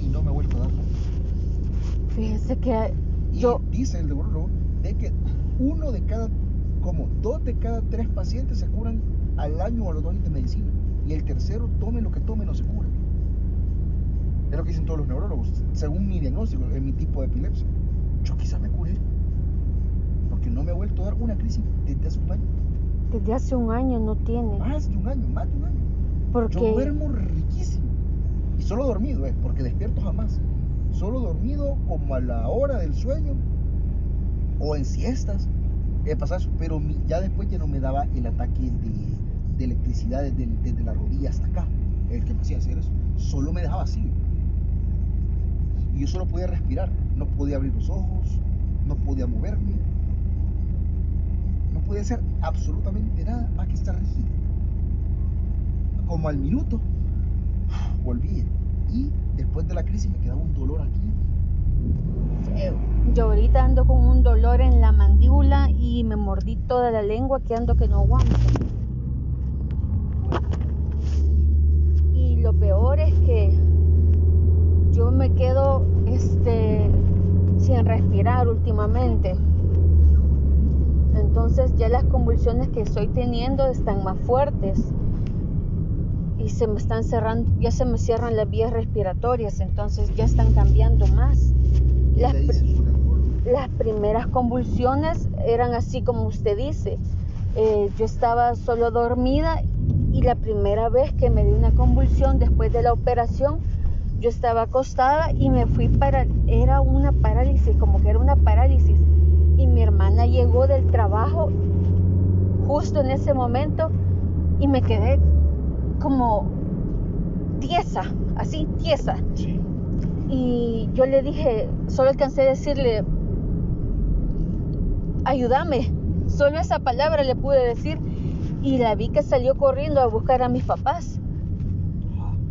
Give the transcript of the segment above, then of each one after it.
y no me ha vuelto a dar. Fíjese que Y yo, dice el neurólogo de que uno de cada, como dos de cada tres pacientes se curan al año o a los dos años de medicina. Y el tercero, tome lo que tome, no se cura. Es lo que dicen todos los neurólogos, según mi diagnóstico, en mi tipo de epilepsia. Yo quizás me curé. Porque no me ha vuelto a dar una crisis desde hace un año. desde hace un año no tiene. Más de un año, más de un año. Yo Porque duermo riquísimo. Solo dormido, ¿eh? porque despierto jamás. Solo dormido como a la hora del sueño o en siestas. Pasado eso, pero ya después ya no me daba el ataque de, de electricidad desde, desde la rodilla hasta acá. El que me hacía hacer eso. Solo me dejaba así. Y yo solo podía respirar. No podía abrir los ojos. No podía moverme. No podía hacer absolutamente nada más que estar rígido como al minuto, volví. Y después de la crisis me quedaba un dolor aquí. Feo. yo ahorita ando con un dolor en la mandíbula y me mordí toda la lengua que ando que no aguanto. Y lo peor es que yo me quedo este sin respirar últimamente. Entonces ya las convulsiones que estoy teniendo están más fuertes y se me están cerrando, ya se me cierran las vías respiratorias, entonces ya están cambiando más. ¿Qué Las las primeras convulsiones eran así como usted dice. Eh, yo estaba solo dormida y la primera vez que me di una convulsión después de la operación, yo estaba acostada y me fui para, era una parálisis, como que era una parálisis. Y mi hermana llegó del trabajo justo en ese momento y me quedé como tiesa, así tiesa. Sí. Y yo le dije, solo alcancé a decirle, ayúdame. Solo esa palabra le pude decir. Y la vi que salió corriendo a buscar a mis papás.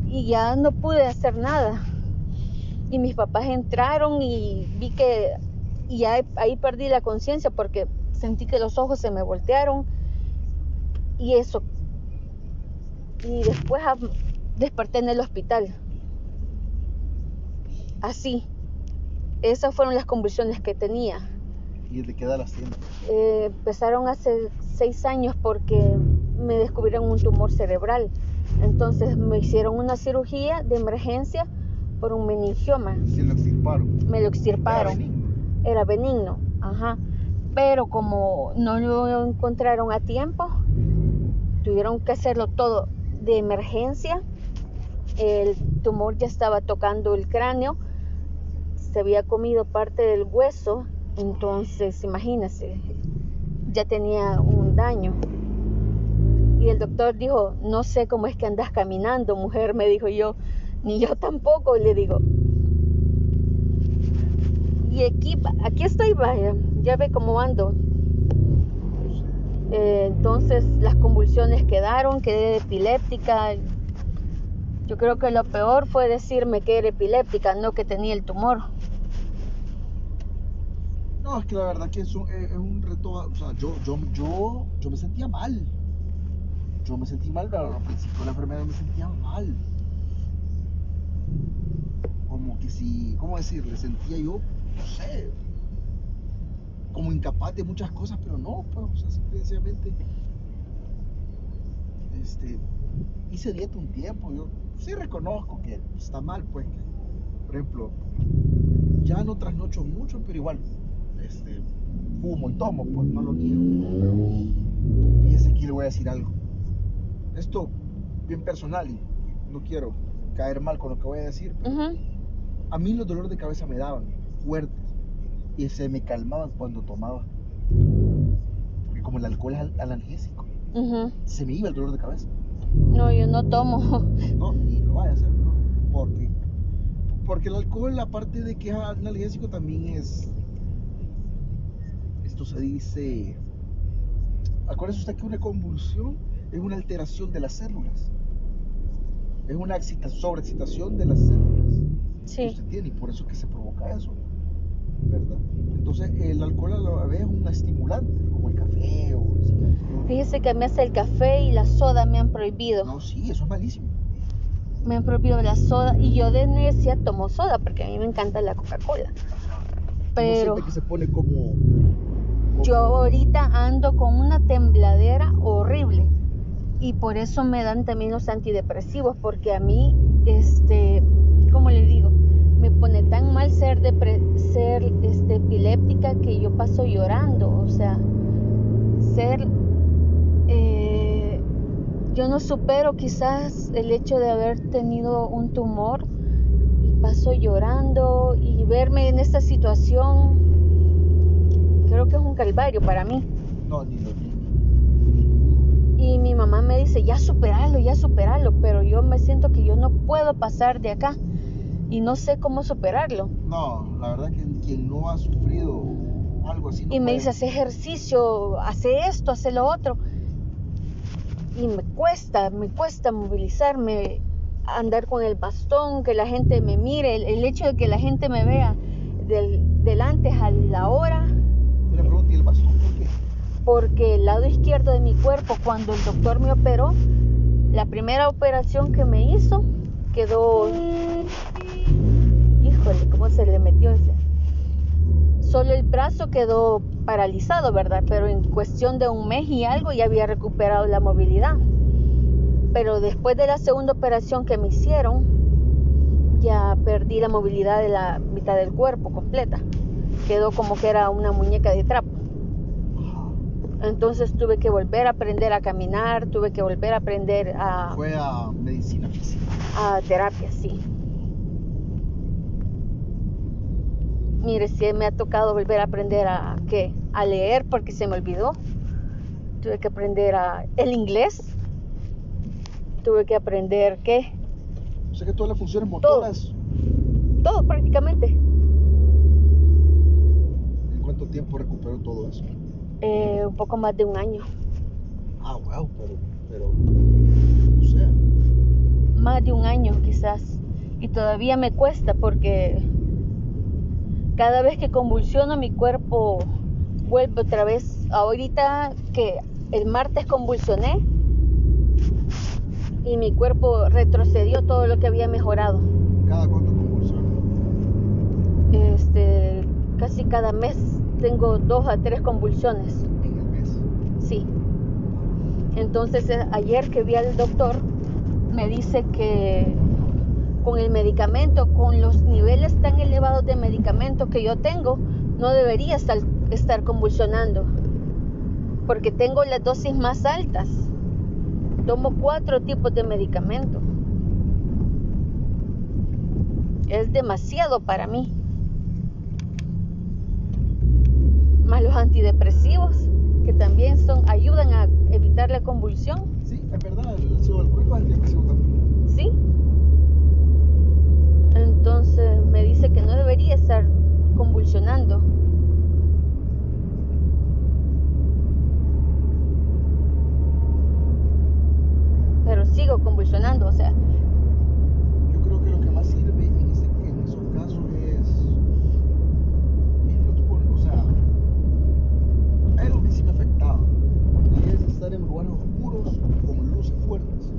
Y ya no pude hacer nada. Y mis papás entraron y vi que... Y ya ahí perdí la conciencia porque sentí que los ojos se me voltearon. Y eso. Y después desperté en el hospital. Así. Esas fueron las convulsiones que tenía. Y le queda la tiendas. Eh, empezaron hace seis años porque me descubrieron un tumor cerebral. Entonces me hicieron una cirugía de emergencia por un meningioma. Se lo extirparon. Me lo extirparon. Era benigno. Era benigno, ajá. Pero como no lo encontraron a tiempo, tuvieron que hacerlo todo de emergencia. El tumor ya estaba tocando el cráneo, se había comido parte del hueso, entonces imagínense, ya tenía un daño. Y el doctor dijo, no sé cómo es que andas caminando, mujer, me dijo yo, ni yo tampoco, le digo. Y aquí, aquí estoy, vaya, ya ve cómo ando. Eh, entonces las convulsiones quedaron, quedé epiléptica. Yo creo que lo peor fue decirme que era epiléptica, no que tenía el tumor. No, es que la verdad que es un, es un reto. O sea, yo, yo, yo, yo me sentía mal. Yo me sentí mal, pero al principio de la enfermedad me sentía mal. Como que si, ¿cómo decirle? Sentía yo, no sé, como incapaz de muchas cosas, pero no, pues, sencillamente, este, hice dieta un tiempo, yo sí reconozco que está mal, pues, que, por ejemplo, ya no trasnocho mucho, pero igual, este, fumo y tomo, pues no lo niego. Fíjese que le voy a decir algo. Esto bien personal y no quiero caer mal con lo que voy a decir, pero a mí los dolores de cabeza me daban fuertes y se me calmaban cuando tomaba. Porque como el alcohol es al- analgésico, se me iba el dolor de cabeza. No, yo no tomo. No, ni lo vaya a hacer, ¿no? Porque, porque el alcohol, aparte de que es analgésico, también es. Esto se dice. Acuérdese usted que una convulsión es una alteración de las células. Es una excita- sobreexcitación de las células que Sí. usted tiene y por eso es que se provoca eso. ¿Verdad? Entonces, el alcohol a la vez es un estimulante, como el café o. Fíjese que me hace el café y la soda me han prohibido. No, sí, eso es malísimo. me han prohibido la soda y yo de necia tomo soda porque a mí me encanta la Coca-Cola. Pero ¿No siente que se pone como, yo como- ahorita ando con una tembladera horrible y por eso me dan también los antidepresivos porque a mí, este, ¿cómo le digo? Me pone tan mal ser, depre- ser este, epiléptica que yo paso llorando, o sea, ser, eh, yo no supero quizás el hecho de haber tenido un tumor y paso llorando y verme en esta situación, creo que es un calvario para mí. No, ni lo Y mi mamá me dice, ya superalo, ya superalo, pero yo me siento que yo no puedo pasar de acá y no sé cómo superarlo. No, la verdad que quien no ha sufrido algo así no Y me puede. dice, hace ejercicio, hace esto, hace lo otro. Y me cuesta, me cuesta movilizarme, andar con el bastón, que la gente me mire, el, el hecho de que la gente me vea del, del antes a la hora, le pregunto, ¿y el bastón por qué? porque el lado izquierdo de mi cuerpo, cuando el doctor me operó, la primera operación que me hizo, quedó, híjole, ¿cómo se le metió ese? Solo el brazo quedó paralizado, ¿verdad? Pero en cuestión de un mes y algo ya había recuperado la movilidad. Pero después de la segunda operación que me hicieron, ya perdí la movilidad de la mitad del cuerpo completa. Quedó como que era una muñeca de trapo. Entonces tuve que volver a aprender a caminar, tuve que volver a aprender a, Fue a medicina física. a terapia, sí. Mire, sí me ha tocado volver a aprender a qué, a leer porque se me olvidó. Tuve que aprender a el inglés. Tuve que aprender qué, O sea que todas las funciones motoras, todo prácticamente. ¿en cuánto tiempo recuperó todo eso? Eh, un poco más de un año, Ah, wow, pero, pero, o sea, más de un año quizás. Y todavía me cuesta porque cada vez que convulsiono mi cuerpo vuelve otra vez. Ahorita que el martes convulsioné y mi cuerpo retrocedió todo lo que había mejorado. cada cuánto convulsiona. Este, casi cada mes tengo dos a tres convulsiones. En el mes. Sí. Entonces eh, ayer que vi al doctor me dice que con el medicamento, con los niveles tan elevados de medicamento que yo tengo, no debería estar, estar convulsionando. Porque tengo las dosis más altas. Tomo cuatro tipos de medicamento. Es demasiado para mí. Más los antidepresivos, que también son, ayudan a evitar la convulsión. Sí, es verdad, el ácido valproico es antidepresivo también. ¿Sí? Entonces me dice que no debería estar convulsionando. Pero sigo convulsionando, o sea, Yo creo que lo que más sirve en, ese- en esos casos es, es lo que pone- o sea, hay algo que sí me afectaba y es estar en lugares oscuros con luces fuertes.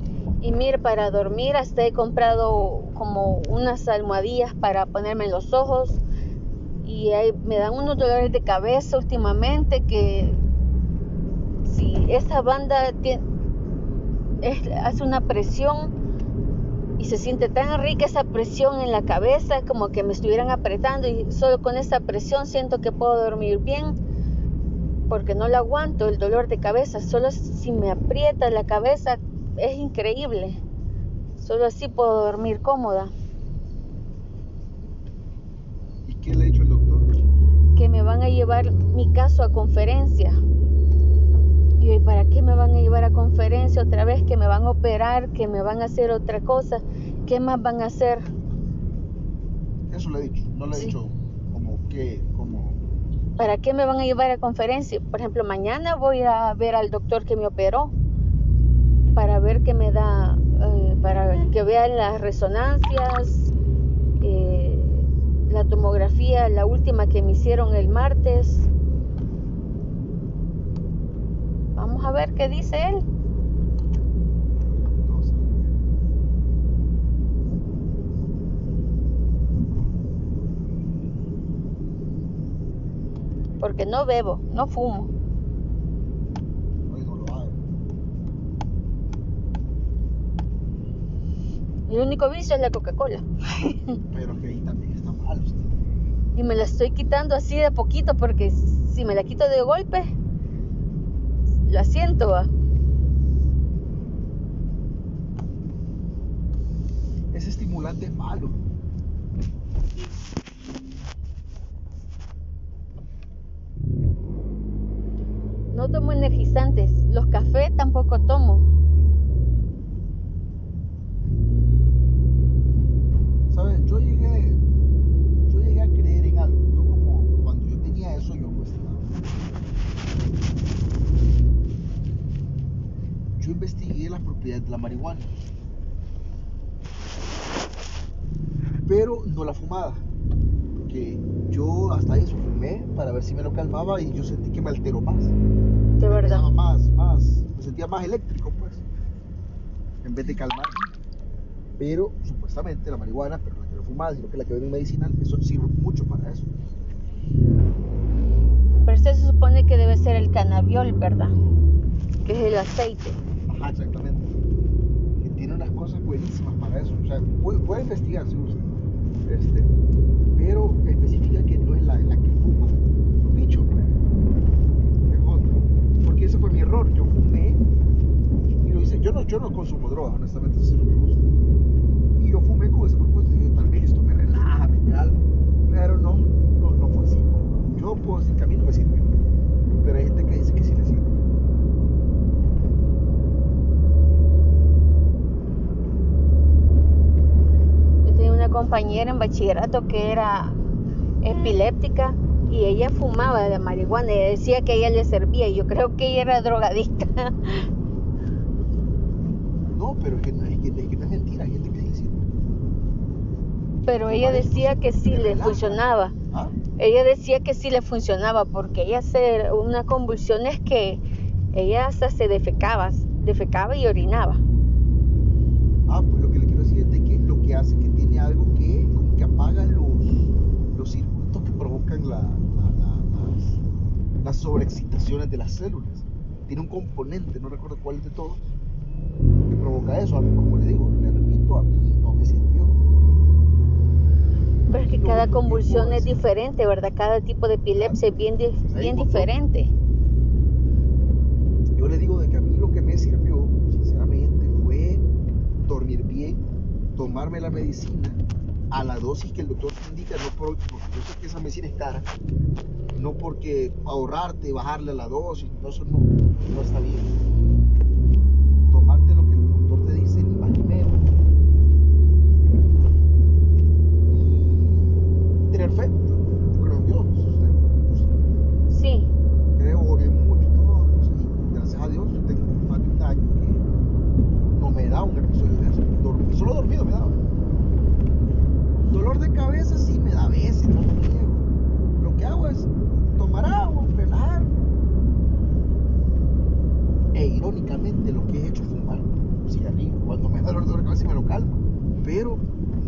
Para dormir hasta he comprado como unas almohadillas para ponerme en los ojos. Y me dan unos dolores de cabeza últimamente que si esa banda hace una presión y se siente tan rica esa presión en la cabeza como que me estuvieran apretando y solo con esa presión siento que puedo dormir bien porque no la aguanto el dolor de cabeza. Solo si me aprieta la cabeza es increíble solo así puedo dormir cómoda ¿Y qué le ha dicho el doctor? que me van a llevar mi caso a conferencia. Y yo, ¿y para qué me van a llevar a conferencia otra vez? Que me van a operar, que me van a hacer otra cosa. ¿Qué más van a hacer? Eso le ha dicho, no le ha Sí. dicho como que, como, ¿Para qué me van a llevar a conferencia? Por ejemplo, mañana voy a ver al doctor que me operó para ver qué me da, eh, para que vean las resonancias, eh, la tomografía, la última que me hicieron el martes. Vamos a ver qué dice él. Porque no bebo, no fumo. El único vicio es la Coca-Cola. Pero que ahí también está mal usted. Y me la estoy quitando así de poquito porque si me la quito de golpe, la siento. ¿va? Ese estimulante es malo. No tomo energizantes. Los cafés tampoco tomo. ¿Sabes? Yo llegué, yo llegué a creer en algo. Yo como cuando yo tenía eso, yo investigaba. Yo investigué las propiedades de la marihuana. Pero no la fumada. Porque yo hasta eso fumé para ver si me lo calmaba y yo sentí que me alteró más. De verdad. más, más, me sentía más eléctrico, pues. En vez de calmar. Pero supuestamente la marihuana, pero la que no fumada, sino que la que venden medicinal, eso sirve mucho para eso. Pero este se supone que debe ser el cannabiol, ¿verdad? Que es el aceite. Ajá, exactamente. Que tiene unas cosas buenísimas para eso. O sea, puede, puede investigar si gusta. Este, pero especifica que no es la, la que fuma los bichos, pues. Es otra. Porque ese fue mi error. Yo fumé y lo hice. Yo no, yo no consumo drogas, honestamente, eso sí no me gusta. Y yo fumé con ese propósito. Dije, tal vez esto me relaja, me calma. Pero no, no, no fue así. Yo puedo decir que a mí no me sirvió. Pero hay gente que dice que sí le sirve. Yo tenía una compañera en bachillerato que era epiléptica y ella fumaba de marihuana y decía que a ella le servía y yo creo que ella era drogadicta. No, pero es que no es, que, es, que no es mentira, hay gente que sirve. Pero ella decía que sí le funcionaba. ¿Ah? Ella decía que sí le funcionaba porque ella hace unas convulsiones que ella hasta se defecaba, defecaba y orinaba. Ah, pues lo que le quiero decir es de que lo que hace que tiene algo que como que apaga los, los circuitos que provocan la, la- la- las, las sobreexcitaciones de las células. Tiene un componente, no recuerdo cuál es de todos, que provoca eso. A mí, como le digo, le repito, a mí no me sirvió. Pero es que Lo cada convulsión es diferente, ¿verdad? Cada tipo de epilepsia es bien, di- bien diferente. Yo le digo de que a mí lo que me sirvió, sinceramente, fue dormir bien, tomarme la medicina a la dosis que el doctor te indica, no por, porque yo sé que esa medicina es cara, no porque ahorrarte, bajarle a la dosis, no, eso no, no está bien. Tomarte lo que el doctor te dice, ni más ni menos. Y tener fe, yo, yo creo en Dios, usted, usted Sí, creo oré mucho y todo, entonces, y gracias a Dios yo tengo más de un año que no me da un episodio de eso, Dorm- solo dormido me daba. Dolor de cabeza sí me da a veces, no lo niego. Lo que hago es tomar agua, relajar. E irónicamente lo que he hecho es fumar un cigarrillo. Cuando me da dolor de cabeza y me lo calma. Pero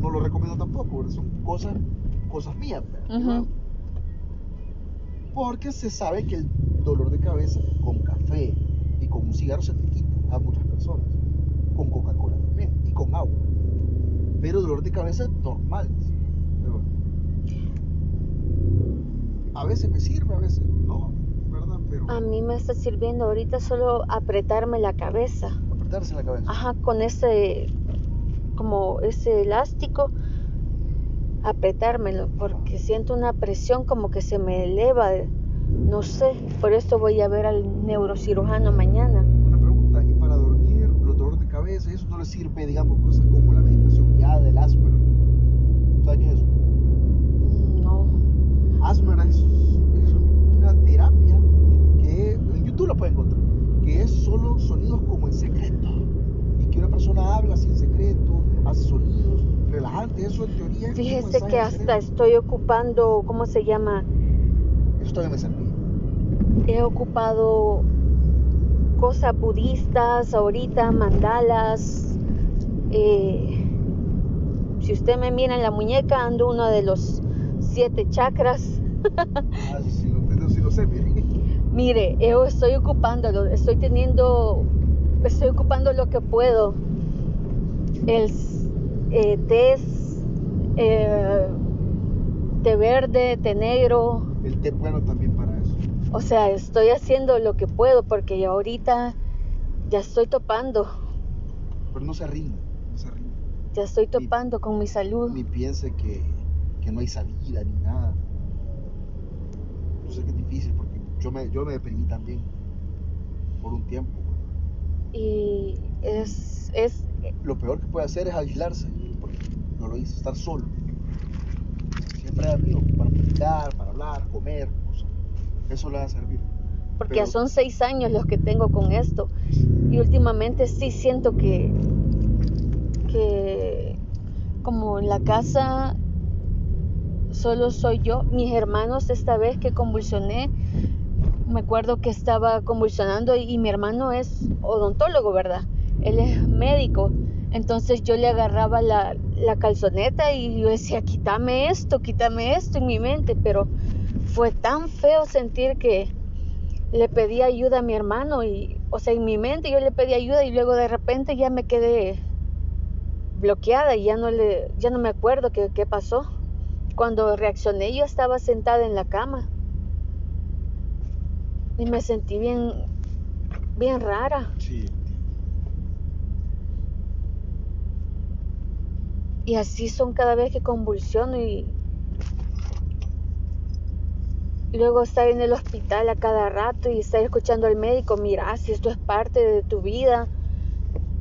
no lo recomiendo tampoco, porque son cosas, cosas mías. Ujú. hago. Porque se sabe que el dolor de cabeza con café y con un cigarro se te quita a muchas personas. Con Coca-Cola también y con agua. Pero dolor de cabeza normal. sí. Pero a veces me sirve, a veces no, ¿verdad? Pero a mí me está sirviendo ahorita solo apretarme la cabeza. apretarse la cabeza. Ajá, con ese, como ese elástico, apretármelo, porque siento una presión como que se me eleva, no sé, por esto voy a ver al neurocirujano mañana. Una pregunta, ¿y para dormir, los dolores de cabeza, eso no le sirve, digamos, cosas como la meditación guiada, el asmer? ¿Sabes qué es eso? No, Asmer es, es una terapia que en YouTube la pueden encontrar, que es solo sonidos como en secreto. Y que una persona habla en secreto, hace sonidos eso en teoría fíjese que hasta estoy ocupando, ¿cómo se llama? Eso todavía me servía. He ocupado cosas budistas ahorita, mandalas. eh, si usted me mira en la muñeca, ando uno de los siete chakras. Ah, sí, sí, lo sí no sé, mire. Mire, yo estoy ocupándolo, estoy teniendo, estoy ocupando lo que puedo. El eh, té, eh, té verde, té negro. El té bueno también para eso. O sea, estoy haciendo lo que puedo porque ahorita ya estoy topando. Pero no se rinda, no se rinda. Ya estoy topando con mi salud. Ni piense que, que no hay salida ni nada. Yo sé que es difícil porque yo me, yo me deprimí también por un tiempo. Y es, es, Lo peor que puede hacer es aislarse, porque no lo hice, estar solo. Siempre hay amigos para platicar, para hablar, comer, o sea, eso le va a servir. porque Pero- ya son seis años los que tengo con esto. Y últimamente sí siento que, que como en la casa solo soy yo, mis hermanos esta vez que convulsioné, me acuerdo que estaba convulsionando y, mi hermano es odontólogo, ¿verdad? Él es médico. Entonces yo le agarraba la, la calzoneta y yo decía, quítame esto, quítame esto en mi mente, pero fue tan feo sentir que le pedí ayuda a mi hermano y, o sea, en mi mente yo le pedí ayuda y luego de repente ya me quedé bloqueada y ya no le, ya no me acuerdo qué, qué pasó. Cuando reaccioné yo estaba sentada en la cama y me sentí bien, bien rara. Sí, Y así son cada vez que convulsiono y luego estar en el hospital a cada rato y estar escuchando al médico, mira, si esto es parte de tu vida.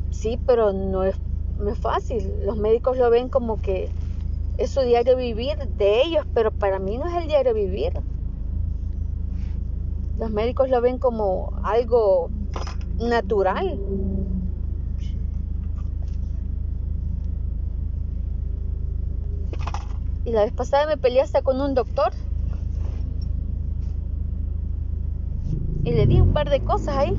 Sí, pero no es, no es fácil. Los médicos lo ven como que es su diario vivir de ellos, pero para mí no es el diario vivir. Los médicos lo ven como algo natural. Y la vez pasada me peleé hasta con un doctor. Y le di un par de cosas ahí.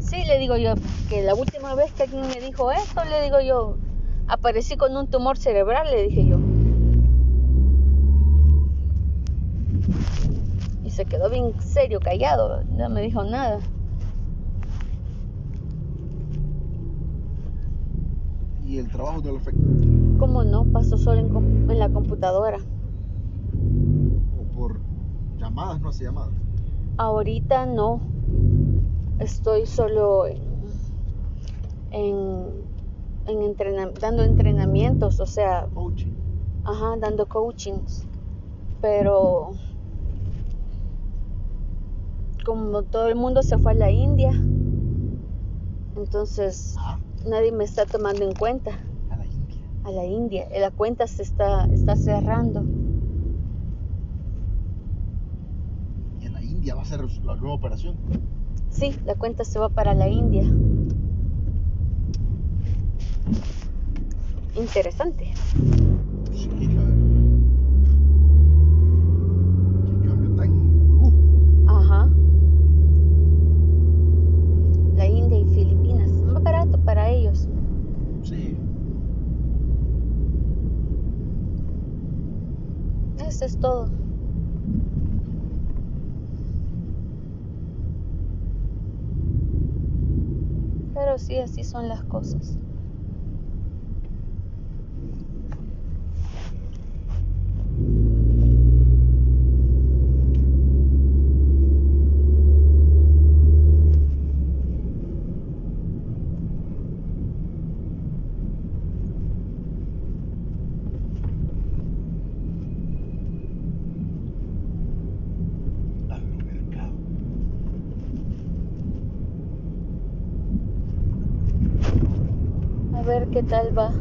Sí, le digo yo, que la última vez que alguien me dijo esto, le digo yo, aparecí con un tumor cerebral, le dije yo. Y se quedó bien serio, callado, no me dijo nada. Y el trabajo no lo afecta. ¿Cómo no? Pasó solo en, en la computadora. O por llamadas, no hace llamadas. Ahorita no. Estoy solo en, en, en entrena- dando entrenamientos, o sea, Coaching. ajá, dando coachings. Pero como todo el mundo se fue a la India, entonces nadie me está tomando en cuenta. a la India. a la India. La cuenta se está, está cerrando. Y en la India va a ser la nueva operación. Sí, la cuenta se va para la India. Interesante. Sí. Qué cambio tan brusco. Ajá. La India y Filipinas. Más barato para ellos. Sí. Eso es todo. Pero sí, así son las cosas. Agromercado. A ver qué